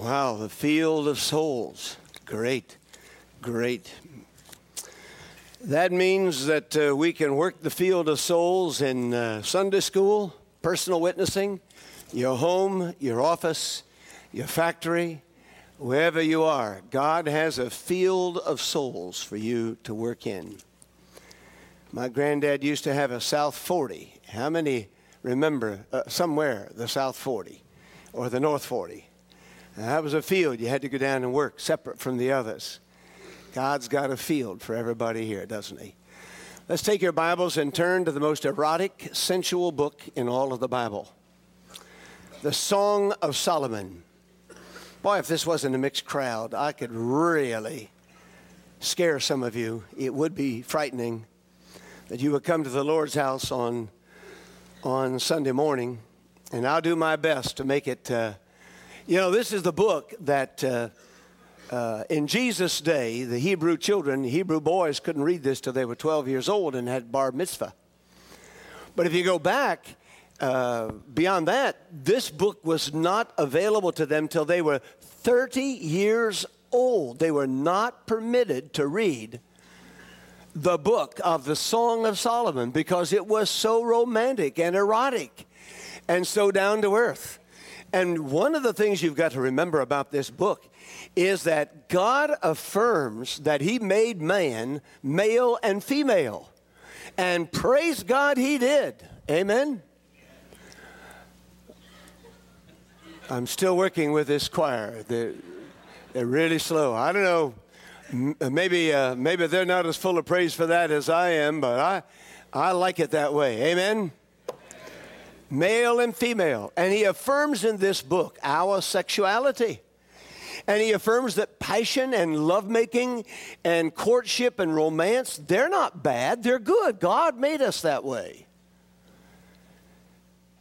Wow, the field of souls. Great, great. That means that uh, we can work the field of souls in uh, Sunday school, personal witnessing, your home, your office, your factory, wherever you are. God has a field of souls for you to work in. My granddad used to have a South 40. How many remember uh, somewhere the South 40 or the North 40? That was a field you had to go down and work separate from the others. God's got a field for everybody here, doesn't He? Let's take your Bibles and turn to the most erotic, sensual book in all of the Bible the Song of Solomon. Boy, if this wasn't a mixed crowd, I could really scare some of you. It would be frightening that you would come to the Lord's house on, on Sunday morning, and I'll do my best to make it. Uh, you know, this is the book that uh, uh, in Jesus' day, the Hebrew children, Hebrew boys couldn't read this till they were 12 years old and had bar mitzvah. But if you go back uh, beyond that, this book was not available to them till they were 30 years old. They were not permitted to read the book of the Song of Solomon because it was so romantic and erotic and so down to earth. And one of the things you've got to remember about this book is that God affirms that He made man male and female. And praise God, He did. Amen. I'm still working with this choir. They're, they're really slow. I don't know uh, maybe, uh, maybe they're not as full of praise for that as I am, but I, I like it that way. Amen? Male and female. And he affirms in this book our sexuality. And he affirms that passion and lovemaking and courtship and romance, they're not bad, they're good. God made us that way.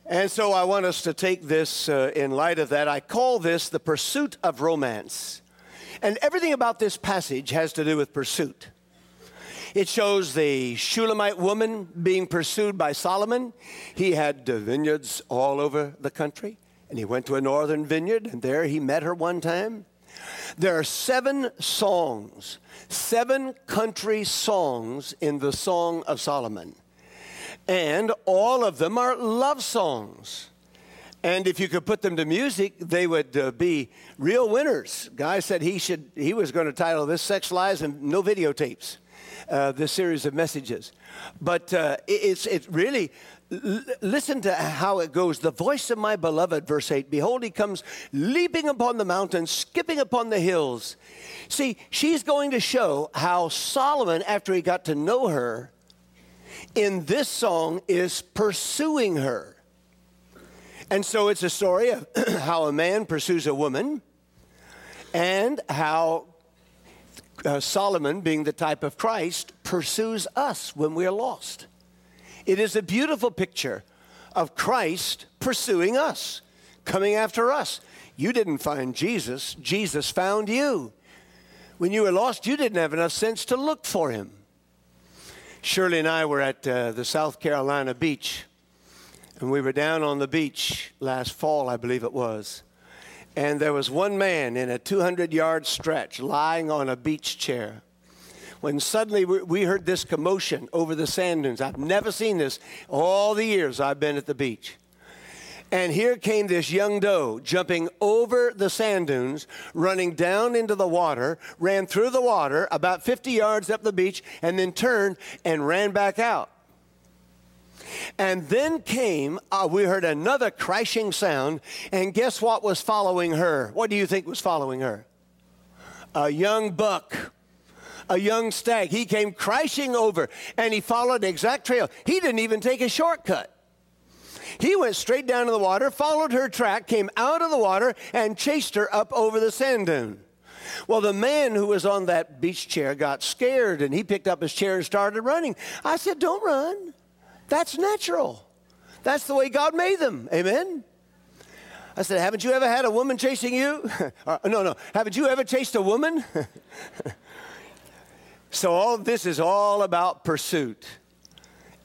And so I want us to take this uh, in light of that. I call this the pursuit of romance. And everything about this passage has to do with pursuit. It shows the Shulamite woman being pursued by Solomon. He had vineyards all over the country, and he went to a northern vineyard, and there he met her one time. There are seven songs, seven country songs in the Song of Solomon. And all of them are love songs. And if you could put them to music, they would uh, be real winners. Guy said he should. He was going to title this "Sex Lies and No Videotapes." Uh, this series of messages, but uh, it's it's really l- listen to how it goes. The voice of my beloved, verse eight. Behold, he comes leaping upon the mountains, skipping upon the hills. See, she's going to show how Solomon, after he got to know her, in this song is pursuing her. And so it's a story of how a man pursues a woman and how uh, Solomon, being the type of Christ, pursues us when we're lost. It is a beautiful picture of Christ pursuing us, coming after us. You didn't find Jesus, Jesus found you. When you were lost, you didn't have enough sense to look for him. Shirley and I were at uh, the South Carolina beach and we were down on the beach last fall, I believe it was. And there was one man in a 200 yard stretch lying on a beach chair. When suddenly we heard this commotion over the sand dunes. I've never seen this all the years I've been at the beach. And here came this young doe jumping over the sand dunes, running down into the water, ran through the water about 50 yards up the beach, and then turned and ran back out. And then came, uh, we heard another crashing sound, and guess what was following her? What do you think was following her? A young buck, a young stag. He came crashing over, and he followed the exact trail. He didn't even take a shortcut. He went straight down to the water, followed her track, came out of the water, and chased her up over the sand dune. Well, the man who was on that beach chair got scared and he picked up his chair and started running. I said, Don't run. That's natural. That's the way God made them. Amen? I said, Haven't you ever had a woman chasing you? uh, no, no. Haven't you ever chased a woman? so, all this is all about pursuit.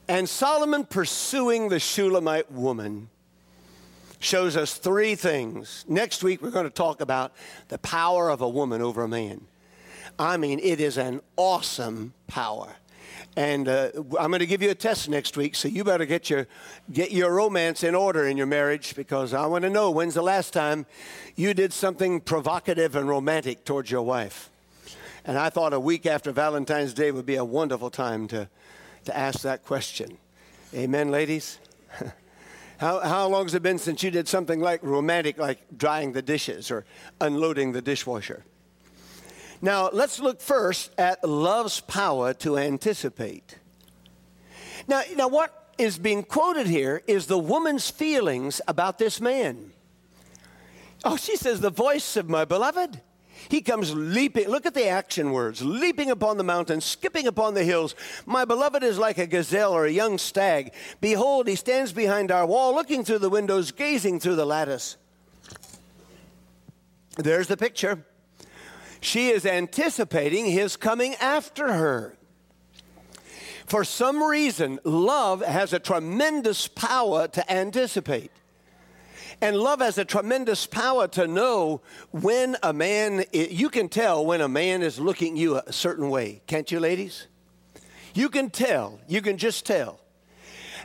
And Solomon pursuing the Shulamite woman shows us three things. Next week, we're going to talk about the power of a woman over a man. I mean, it is an awesome power. And uh, I'm going to give you a test next week, so you better get your, get your romance in order in your marriage because I want to know when's the last time you did something provocative and romantic towards your wife. And I thought a week after Valentine's Day would be a wonderful time to, to ask that question. Amen, ladies? how, how long has it been since you did something like romantic, like drying the dishes or unloading the dishwasher? Now, let's look first at love's power to anticipate. Now, now, what is being quoted here is the woman's feelings about this man. Oh, she says, The voice of my beloved. He comes leaping. Look at the action words leaping upon the mountains, skipping upon the hills. My beloved is like a gazelle or a young stag. Behold, he stands behind our wall, looking through the windows, gazing through the lattice. There's the picture. She is anticipating his coming after her. For some reason, love has a tremendous power to anticipate. And love has a tremendous power to know when a man, you can tell when a man is looking you a certain way, can't you, ladies? You can tell, you can just tell.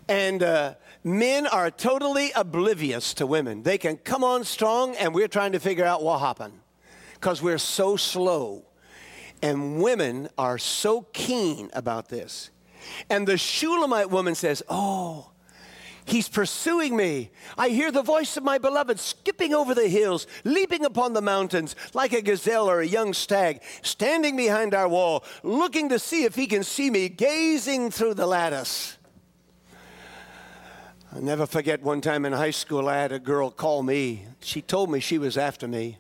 And uh, men are totally oblivious to women. They can come on strong, and we're trying to figure out what happened because we're so slow. And women are so keen about this. And the Shulamite woman says, Oh, he's pursuing me. I hear the voice of my beloved skipping over the hills, leaping upon the mountains like a gazelle or a young stag, standing behind our wall, looking to see if he can see me, gazing through the lattice. I'll never forget one time in high school, I had a girl call me. She told me she was after me.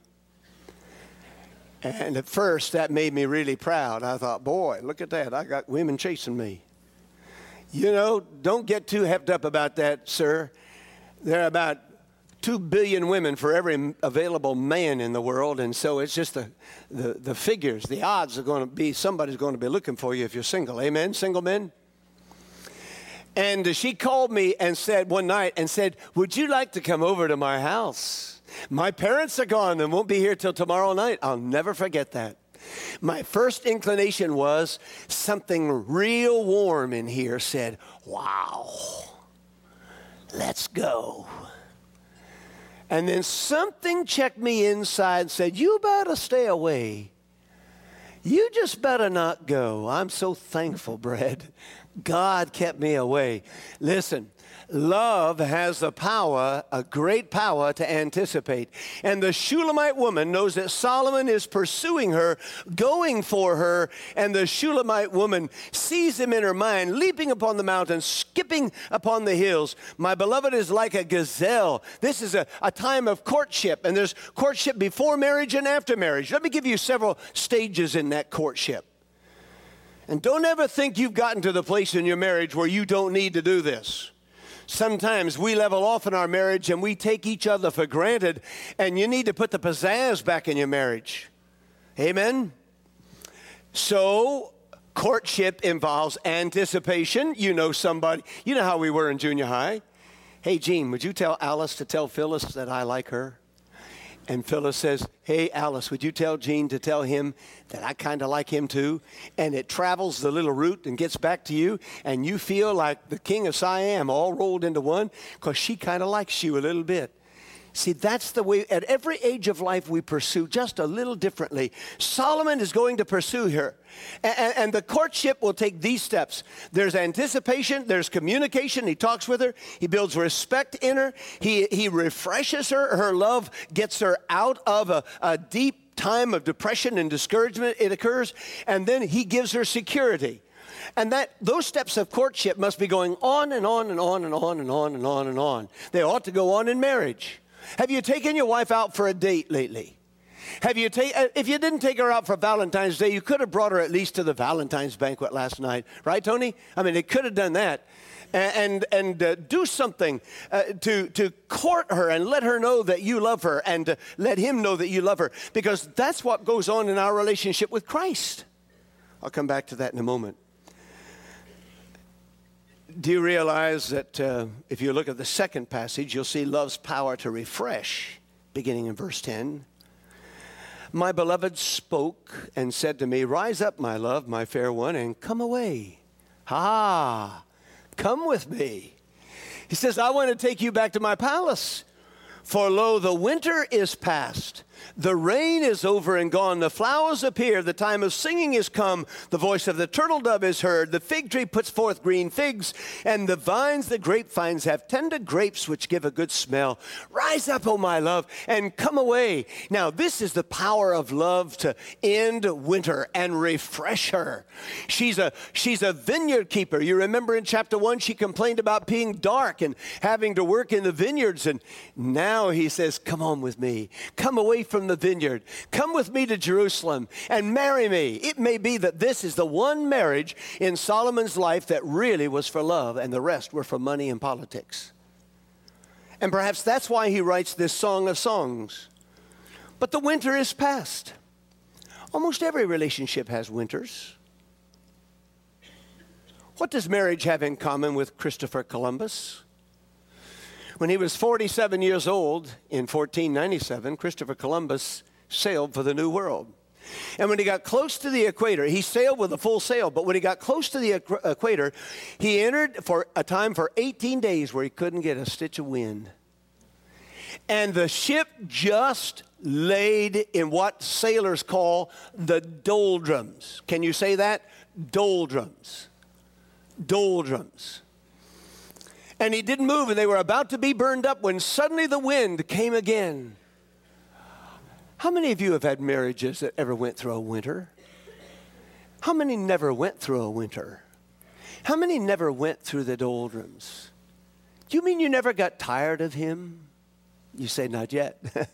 And at first, that made me really proud. I thought, boy, look at that. I got women chasing me. You know, don't get too hepped up about that, sir. There are about 2 billion women for every available man in the world. And so it's just the, the, the figures, the odds are going to be somebody's going to be looking for you if you're single. Amen, single men? And she called me and said one night and said, Would you like to come over to my house? My parents are gone and won't be here till tomorrow night. I'll never forget that. My first inclination was something real warm in here said, Wow, let's go. And then something checked me inside and said, You better stay away. You just better not go. I'm so thankful, Brad. God kept me away. Listen, Love has the power, a great power to anticipate. And the Shulamite woman knows that Solomon is pursuing her, going for her, and the Shulamite woman sees him in her mind, leaping upon the mountains, skipping upon the hills. My beloved is like a gazelle. This is a, a time of courtship, and there's courtship before marriage and after marriage. Let me give you several stages in that courtship. And don't ever think you've gotten to the place in your marriage where you don't need to do this. Sometimes we level off in our marriage and we take each other for granted, and you need to put the pizzazz back in your marriage. Amen? So, courtship involves anticipation. You know somebody, you know how we were in junior high. Hey, Gene, would you tell Alice to tell Phyllis that I like her? And Phyllis says, Hey, Alice, would you tell Gene to tell him that I kind of like him too? And it travels the little route and gets back to you, and you feel like the king of Siam all rolled into one because she kind of likes you a little bit. See, that's the way, at every age of life, we pursue just a little differently. Solomon is going to pursue her. And, and, the courtship will take these steps there's anticipation, there's communication. He talks with her, he builds respect in her, he, he refreshes her. Her love gets her out of a, a deep time of depression and discouragement. It occurs. And then he gives her security. And that those steps of courtship must be going on and on and on and on and on and on and on. They ought to go on in marriage. Have you taken your wife out for a date lately? Have you take, uh, if you didn't take her out for Valentine's Day, you could have brought her at least to the Valentine's banquet last night, right, Tony? I mean, they could have done that. And, and, uh, do something uh, to, to court her and let her know that you love her and uh, let him know that you love her because that's what goes on in our relationship with Christ. I'll come back to that in a moment. Do you realize that uh, if you look at the second passage, you'll see love's power to refresh, beginning in verse 10. My beloved spoke and said to me, Rise up, my love, my fair one, and come away. Ha! Come with me. He says, I want to take you back to my palace. For lo, the winter is past the rain is over and gone. The flowers appear. The time of singing is come. The voice of the turtle dove is heard. The fig tree puts forth green figs, and the vines, the grapevines, have tender grapes which give a good smell. Rise up, O my love, and come away. Now, this is the power of love to end winter and refresh her. She's a, she's a vineyard keeper. You remember in chapter one, she complained about being dark and having to work in the vineyards. And now he says, Come on with me. Come away from the vineyard. Come with me to Jerusalem and marry me. It may be that this is the one marriage in Solomon's life that really was for love, and the rest were for money and politics. And perhaps that's why he writes this Song of Songs. But the winter is past. Almost every relationship has winters. What does marriage have in common with Christopher Columbus? When he was 47 years old in 1497, Christopher Columbus sailed for the New World. And when he got close to the equator, he sailed with a full sail, but when he got close to the equator, he entered for a time for 18 days where he couldn't get a stitch of wind. And the ship just laid in what sailors call the doldrums. Can you say that? Doldrums. Doldrums and he didn't move, and they were about to be burned up when suddenly the wind came again. How many of you have had marriages that ever went through a winter? How many never went through a winter? How many never went through the doldrums? Do you mean you never got tired of him? You say, not yet.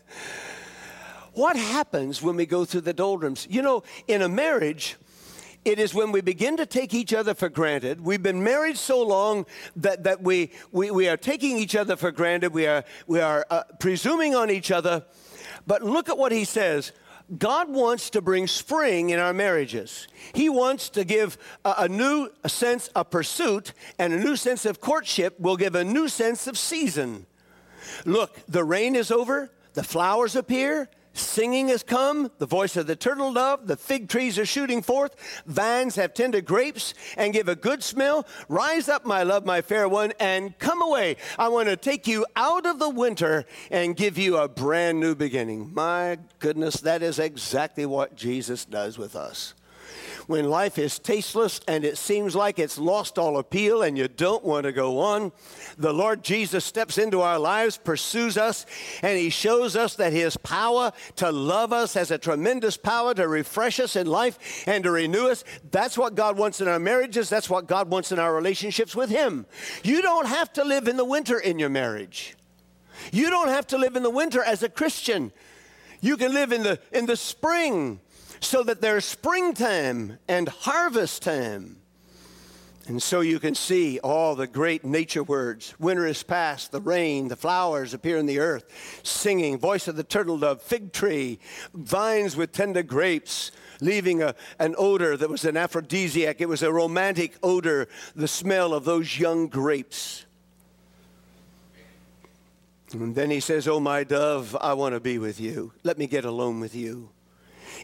what happens when we go through the doldrums? You know, in a marriage, it is when we begin to take each other for granted. We've been married so long that, that we, we, we are taking each other for granted. We are, we are uh, presuming on each other. But look at what he says. God wants to bring spring in our marriages. He wants to give a, a new sense of pursuit and a new sense of courtship will give a new sense of season. Look, the rain is over, the flowers appear, Singing has come, the voice of the turtle dove, the fig trees are shooting forth, vines have tender grapes and give a good smell. Rise up, my love, my fair one, and come away. I want to take you out of the winter and give you a brand new beginning. My goodness, that is exactly what Jesus does with us when life is tasteless and it seems like it's lost all appeal and you don't want to go on, the Lord Jesus steps into our lives, pursues us, and He shows us that His power to love us has a tremendous power to refresh us in life and to renew us. That's what God wants in our marriages. That's what God wants in our relationships with Him. You don't have to live in the winter in your marriage. You don't have to live in the winter as a Christian. You can live in the, in the spring so that there's springtime and harvest time. And so you can see all the great nature words. Winter is past, the rain, the flowers appear in the earth, singing, voice of the turtle dove, fig tree, vines with tender grapes, leaving a, an odor that was an aphrodisiac. It was a romantic odor, the smell of those young grapes. And then he says, Oh, my dove, I want to be with you. Let me get alone with you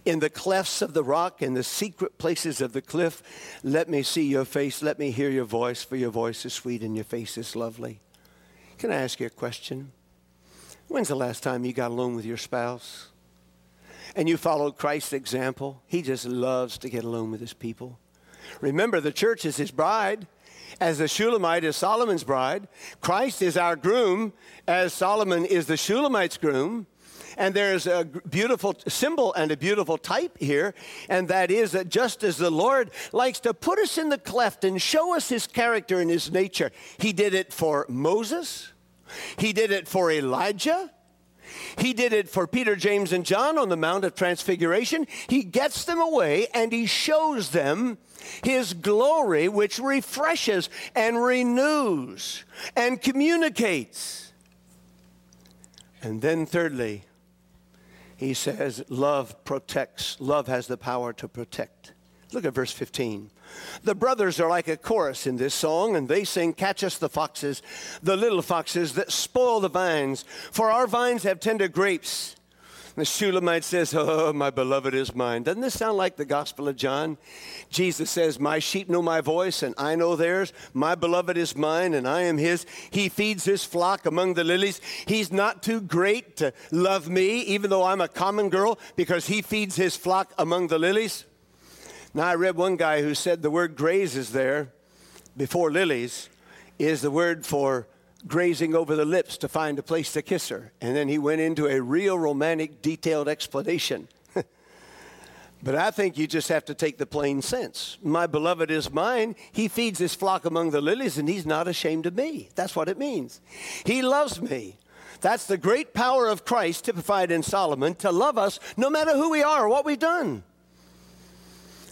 in the clefts of the rock, in the secret places of the cliff. Let me see your face. Let me hear your voice, for your voice is sweet and your face is lovely. Can I ask you a question? When's the last time you got alone with your spouse? And you followed Christ's example? He just loves to get alone with his people. Remember, the church is his bride as the Shulamite is Solomon's bride. Christ is our groom, as Solomon is the Shulamite's groom. And there's a beautiful symbol and a beautiful type here, and that is that just as the Lord likes to put us in the cleft and show us his character and his nature, he did it for Moses, he did it for Elijah. He did it for Peter, James, and John on the Mount of Transfiguration. He gets them away and he shows them his glory, which refreshes and renews and communicates. And then, thirdly, he says, Love protects. Love has the power to protect. Look at verse 15. The brothers are like a chorus in this song, and they sing, Catch us the foxes, the little foxes that spoil the vines, for our vines have tender grapes. The Shulamite says, Oh, my beloved is mine. Doesn't this sound like the Gospel of John? Jesus says, My sheep know my voice, and I know theirs. My beloved is mine, and I am his. He feeds his flock among the lilies. He's not too great to love me, even though I'm a common girl, because he feeds his flock among the lilies. Now, I read one guy who said the word grazes there before lilies is the word for grazing over the lips to find a place to kiss her. And then he went into a real romantic, detailed explanation. but I think you just have to take the plain sense. My beloved is mine. He feeds his flock among the lilies, and he's not ashamed of me. That's what it means. He loves me. That's the great power of Christ typified in Solomon to love us no matter who we are or what we've done.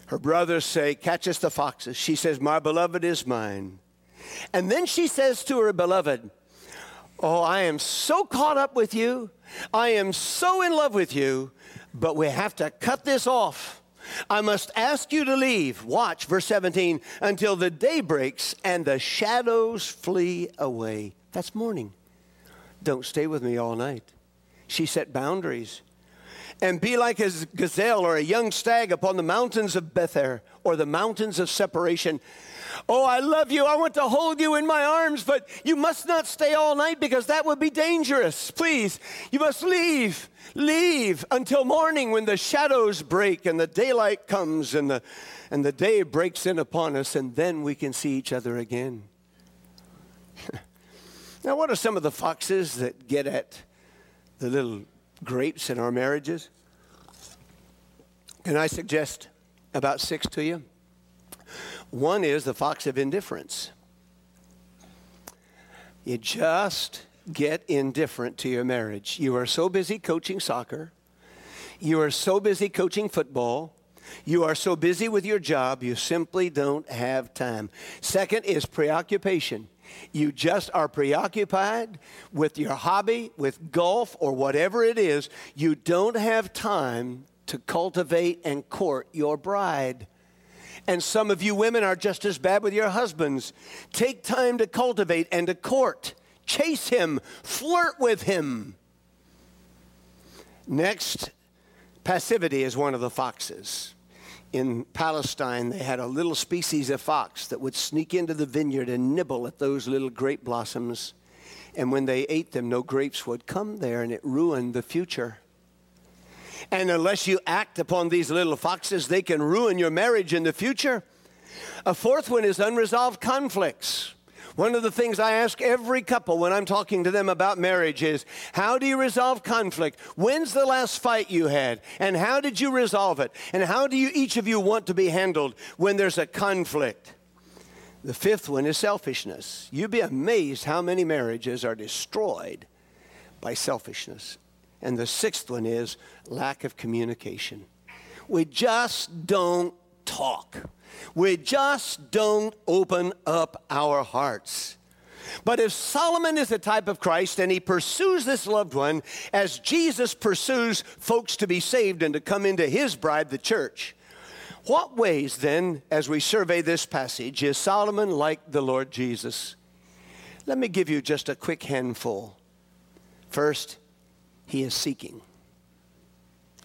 Her brothers say, Catch us the foxes. She says, My beloved is mine. And then she says to her beloved, Oh, I am so caught up with you. I am so in love with you, but we have to cut this off. I must ask you to leave. Watch, verse 17, until the day breaks and the shadows flee away. That's morning. Don't stay with me all night. She set boundaries. And be like a gazelle or a young stag upon the mountains of Bether or the mountains of separation. Oh, I love you. I want to hold you in my arms, but you must not stay all night because that would be dangerous. Please, you must leave. Leave until morning when the shadows break and the daylight comes and the, and the day breaks in upon us, and then we can see each other again. now, what are some of the foxes that get at the little grapes in our marriages? Can I suggest about six to you? One is the fox of indifference. You just get indifferent to your marriage. You are so busy coaching soccer. You are so busy coaching football. You are so busy with your job, you simply don't have time. Second is preoccupation. You just are preoccupied with your hobby, with golf, or whatever it is. You don't have time to cultivate and court your bride. And some of you women are just as bad with your husbands. Take time to cultivate and to court. Chase him, flirt with him. Next, passivity is one of the foxes. In Palestine, they had a little species of fox that would sneak into the vineyard and nibble at those little grape blossoms. And when they ate them, no grapes would come there, and it ruined the future. And unless you act upon these little foxes, they can ruin your marriage in the future. A fourth one is unresolved conflicts. One of the things I ask every couple when I'm talking to them about marriage is how do you resolve conflict? When's the last fight you had? And how did you resolve it? And how do you each of you want to be handled when there's a conflict? The fifth one is selfishness. You'd be amazed how many marriages are destroyed by selfishness. And the sixth one is lack of communication. We just don't talk. We just don't open up our hearts. But if Solomon is the type of Christ and he pursues this loved one as Jesus pursues folks to be saved and to come into his bride, the church, what ways then, as we survey this passage, is Solomon like the Lord Jesus? Let me give you just a quick handful. First, he is seeking.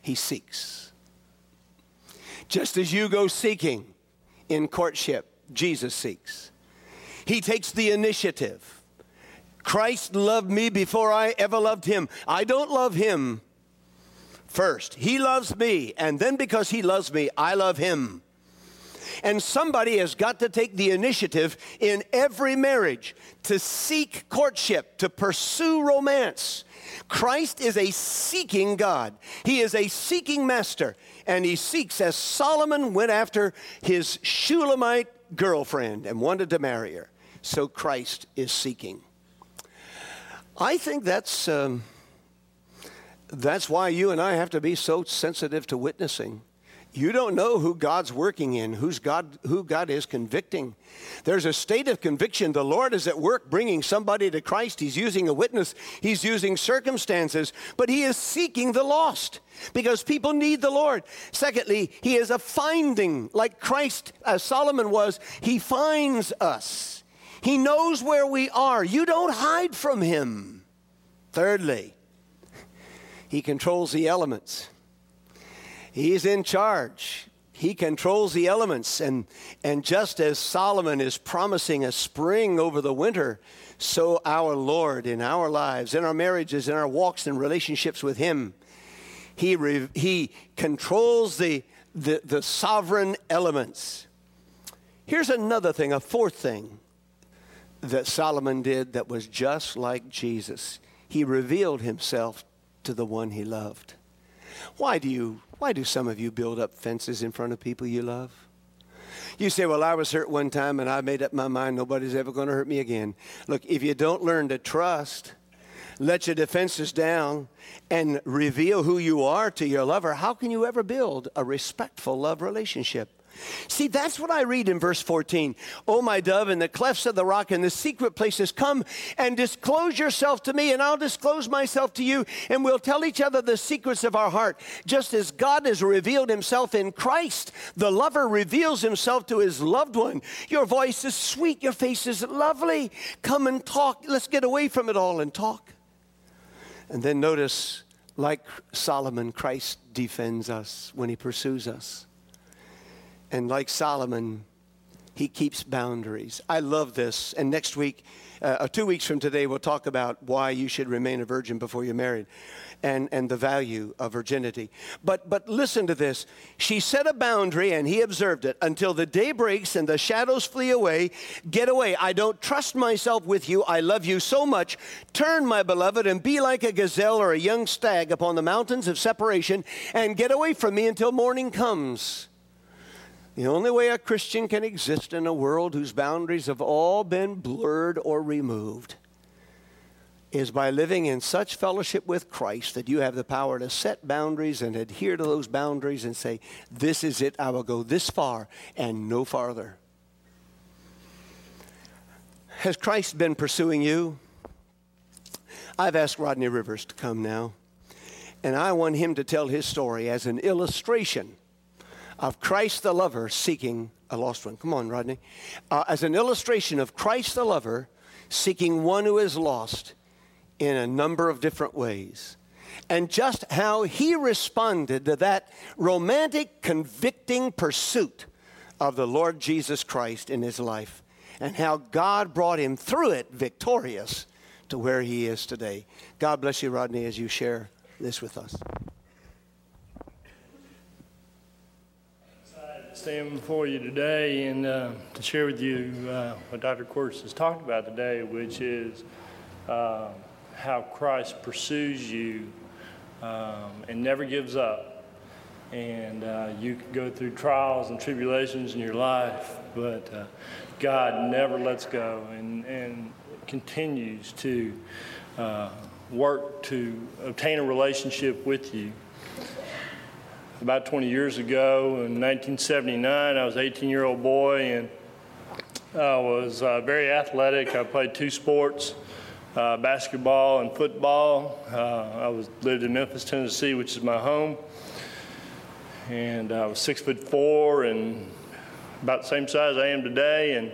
He seeks. Just as you go seeking in courtship, Jesus seeks. He takes the initiative. Christ loved me before I ever loved him. I don't love him first. He loves me, and then because he loves me, I love him. And somebody has got to take the initiative in every marriage to seek courtship, to pursue romance, Christ is a seeking God. He is a seeking master, and he seeks as Solomon went after his Shulamite girlfriend and wanted to marry her. So Christ is seeking. I think that's, um, that's why you and I have to be so sensitive to witnessing. You don't know who God's working in, who's God, who God is convicting. There's a state of conviction. The Lord is at work bringing somebody to Christ. He's using a witness, He's using circumstances, but He is seeking the lost because people need the Lord. Secondly, He is a finding, like Christ, as Solomon was, He finds us. He knows where we are. You don't hide from Him. Thirdly, He controls the elements. He's in charge. He controls the elements. And, and just as Solomon is promising a spring over the winter, so our Lord in our lives, in our marriages, in our walks and relationships with Him, He, re, he controls the, the, the sovereign elements. Here's another thing, a fourth thing that Solomon did that was just like Jesus. He revealed himself to the one he loved. Why do you why do some of you build up fences in front of people you love? You say, Well, I was hurt one time and I made up my mind nobody's ever going to hurt me again. Look, if you don't learn to trust, let your defenses down, and reveal who you are to your lover, how can you ever build a respectful love relationship? See, that's what I read in verse 14. Oh, my dove, in the clefts of the rock, in the secret places, come and disclose yourself to me, and I'll disclose myself to you, and we'll tell each other the secrets of our heart. Just as God has revealed himself in Christ, the lover reveals himself to his loved one. Your voice is sweet, your face is lovely. Come and talk. Let's get away from it all and talk. And then notice, like Solomon, Christ defends us when he pursues us. And like Solomon, he keeps boundaries. I love this. And next week, uh, two weeks from today, we'll talk about why you should remain a virgin before you're married and, and the value of virginity. But, but listen to this. She set a boundary and he observed it until the day breaks and the shadows flee away. Get away. I don't trust myself with you. I love you so much. Turn, my beloved, and be like a gazelle or a young stag upon the mountains of separation and get away from me until morning comes. The only way a Christian can exist in a world whose boundaries have all been blurred or removed is by living in such fellowship with Christ that you have the power to set boundaries and adhere to those boundaries and say, This is it, I will go this far and no farther. Has Christ been pursuing you? I've asked Rodney Rivers to come now, and I want him to tell his story as an illustration of Christ the lover seeking a lost one. Come on, Rodney. Uh, as an illustration of Christ the lover seeking one who is lost in a number of different ways. And just how he responded to that romantic, convicting pursuit of the Lord Jesus Christ in his life, and how God brought him through it victorious to where he is today. God bless you, Rodney, as you share this with us. Stand before you today and uh, to share with you uh, what Dr. Quartz has talked about today, which is uh, how Christ pursues you um, and never gives up. And uh, you go through trials and tribulations in your life, but uh, God never lets go and, and continues to uh, work to obtain a relationship with you about 20 years ago in 1979. I was an 18 year old boy and I was uh, very athletic. I played two sports. Uh, basketball and football. Uh, I was lived in Memphis, Tennessee, which is my home, and I was six foot four and about the same size I am today, and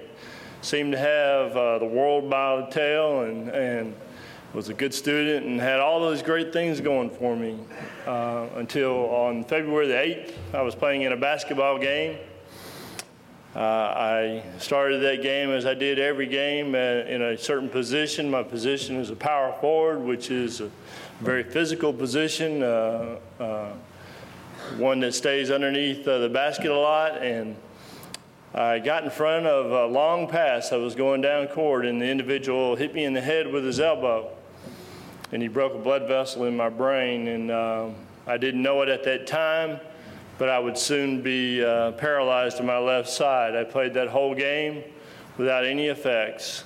seemed to have uh, the world by the tail, and and was a good student and had all those great things going for me uh, until on February the 8th, I was playing in a basketball game. Uh, I started that game as I did every game uh, in a certain position. My position is a power forward, which is a very physical position, uh, uh, one that stays underneath uh, the basket a lot. And I got in front of a long pass. I was going down court, and the individual hit me in the head with his elbow and he broke a blood vessel in my brain. And um, I didn't know it at that time, but I would soon be uh, paralyzed in my left side. I played that whole game without any effects.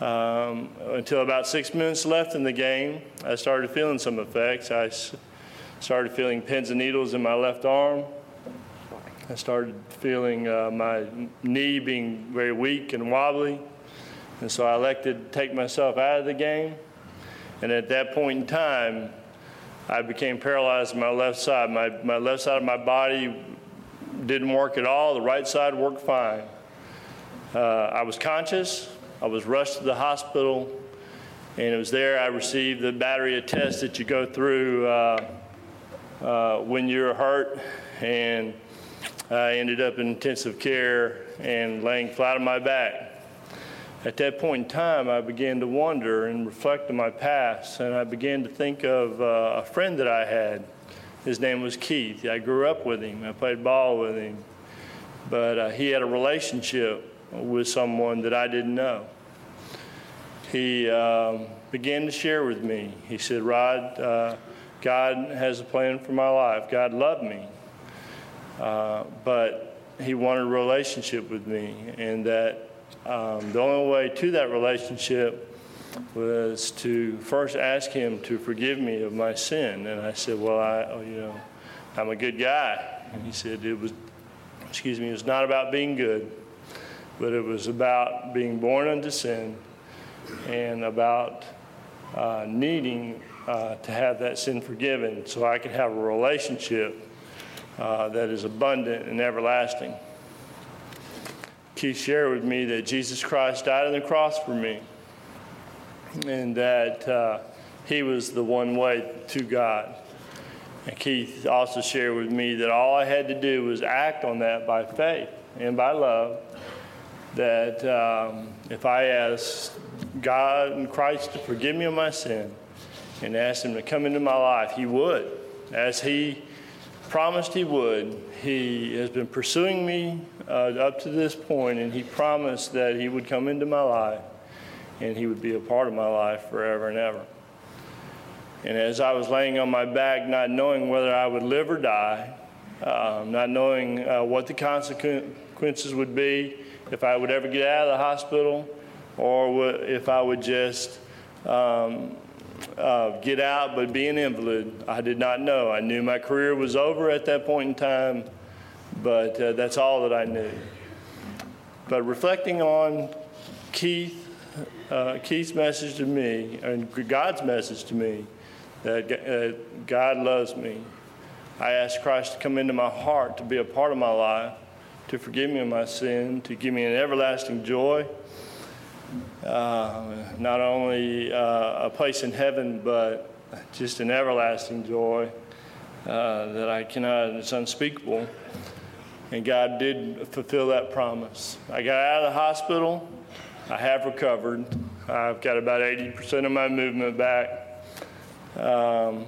Um, until about six minutes left in the game, I started feeling some effects. I s- started feeling pins and needles in my left arm. I started feeling uh, my knee being very weak and wobbly. And so I elected to take myself out of the game. And at that point in time, I became paralyzed on my left side. My, my left side of my body didn't work at all, the right side worked fine. Uh, I was conscious, I was rushed to the hospital, and it was there I received the battery of tests that you go through uh, uh, when you're hurt. And I ended up in intensive care and laying flat on my back. At that point in time, I began to wonder and reflect on my past, and I began to think of uh, a friend that I had. His name was Keith. I grew up with him, I played ball with him, but uh, he had a relationship with someone that I didn't know. He um, began to share with me. He said, Rod, uh, God has a plan for my life. God loved me, uh, but He wanted a relationship with me, and that um, the only way to that relationship was to first ask him to forgive me of my sin. And I said, Well, I, oh, you know, I'm a good guy. And he said, It was, excuse me, it was not about being good, but it was about being born unto sin and about uh, needing uh, to have that sin forgiven so I could have a relationship uh, that is abundant and everlasting. Keith shared with me that Jesus Christ died on the cross for me and that uh, he was the one way to God. And Keith also shared with me that all I had to do was act on that by faith and by love. That um, if I asked God and Christ to forgive me of my sin and asked Him to come into my life, He would, as He promised He would. He has been pursuing me uh, up to this point, and He promised that He would come into my life and He would be a part of my life forever and ever. And as I was laying on my back, not knowing whether I would live or die, um, not knowing uh, what the consequences would be, if I would ever get out of the hospital, or if I would just um, uh, get out but be an invalid. I did not know. I knew my career was over at that point in time, but uh, that's all that I knew. But reflecting on Keith, uh, Keith's message to me, and God's message to me, that uh, God loves me, I asked Christ to come into my heart to be a part of my life, to forgive me of my sin, to give me an everlasting joy uh, not only uh, a place in heaven, but just an everlasting joy uh, that I cannot, it's unspeakable. And God did fulfill that promise. I got out of the hospital. I have recovered. I've got about 80% of my movement back. Um,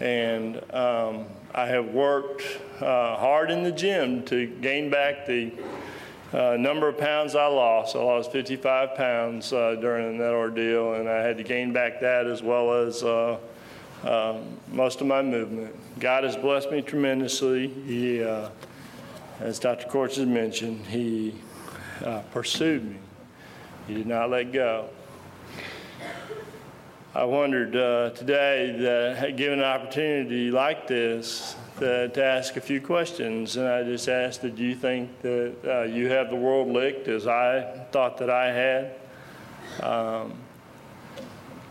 and um, I have worked uh, hard in the gym to gain back the uh, number of pounds I lost. I lost 55 pounds uh, during that ordeal, and I had to gain back that as well as uh, um, most of my movement. God has blessed me tremendously. He, uh, as Dr. Courts has mentioned, He uh, pursued me. He did not let go. I wondered uh, today that given an opportunity like this, to, to, ask a few questions. And I just asked, Did you think that uh, you have the world licked as I thought that I had? Um,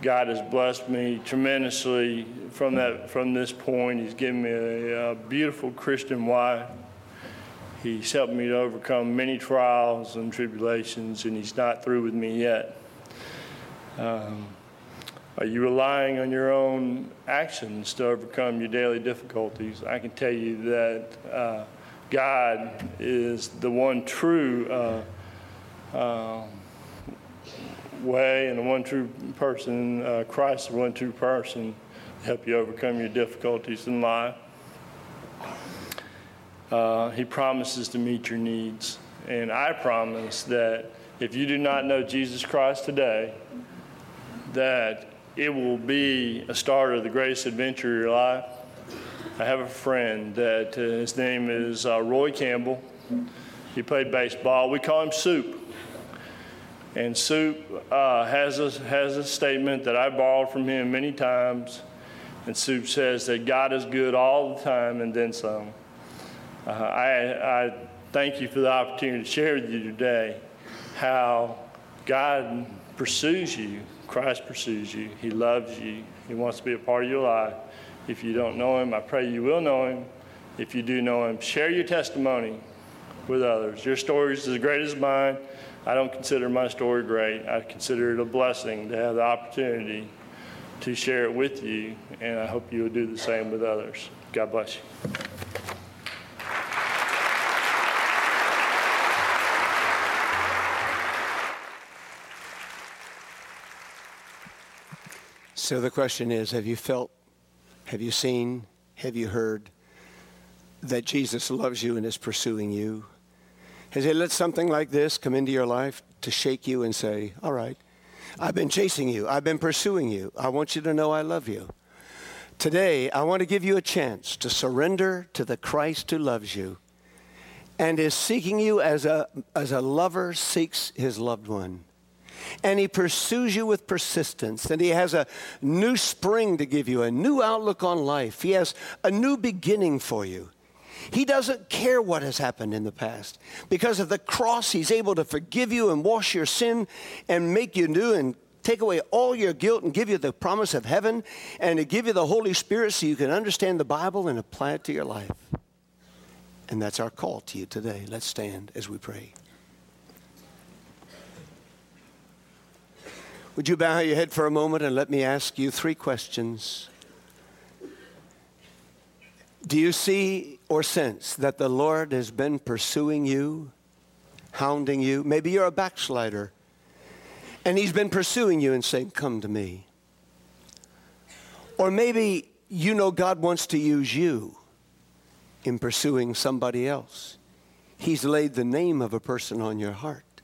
God has blessed me tremendously from that from this point. He's given me a, a beautiful Christian wife. He's helped me to overcome many trials and tribulations, and He's not through with me yet. Um, are you relying on your own actions to overcome your daily difficulties? I can tell you that uh, God is the one true uh, uh, way and the one true person, uh, Christ, the one true person, to help you overcome your difficulties in life. Uh, he promises to meet your needs. And I promise that if you do not know Jesus Christ today, that it will be a start of the greatest adventure of your life. I have a friend that uh, his name is uh, Roy Campbell. He played baseball. We call him Soup. And Soup uh, has, a, has a statement that I borrowed from him many times. And Soup says that God is good all the time and then some. Uh, I, I thank you for the opportunity to share with you today how God pursues you. Christ pursues you. He loves you. He wants to be a part of your life. If you don't know Him, I pray you will know Him. If you do know Him, share your testimony with others. Your story is as great as mine. I don't consider my story great. I consider it a blessing to have the opportunity to share it with you, and I hope you will do the same with others. God bless you. So the question is have you felt, have you seen, have you heard that Jesus loves you and is pursuing you? Has He let something like this come into your life to shake you and say, All right, I've been chasing you, I've been pursuing you, I want you to know I love you? Today, I want to give you a chance to surrender to the Christ who loves you and is seeking you as a, as a lover seeks his loved one. And he pursues you with persistence, and he has a new spring to give you, a new outlook on life. He has a new beginning for you. He doesn't care what has happened in the past. Because of the cross, He's able to forgive you and wash your sin and make you new and take away all your guilt and give you the promise of heaven and to give you the Holy Spirit so you can understand the Bible and apply it to your life. And that's our call to you today. Let's stand as we pray. Would you bow your head for a moment and let me ask you three questions? Do you see or sense that the Lord has been pursuing you, hounding you? Maybe you're a backslider, and He's been pursuing you and saying, Come to me. Or maybe you know God wants to use you in pursuing somebody else. He's laid the name of a person on your heart.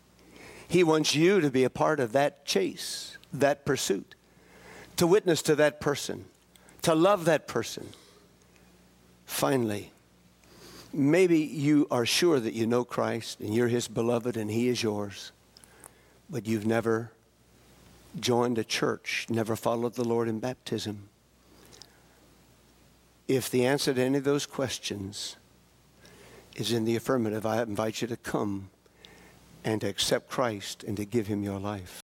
He wants you to be a part of that chase, that pursuit, to witness to that person, to love that person Finally, maybe you are sure that you know Christ and you're his beloved and he is yours, but you've never joined a church, never followed the Lord in baptism. If the answer to any of those questions is in the affirmative, I invite you to come and to accept Christ and to give him your life.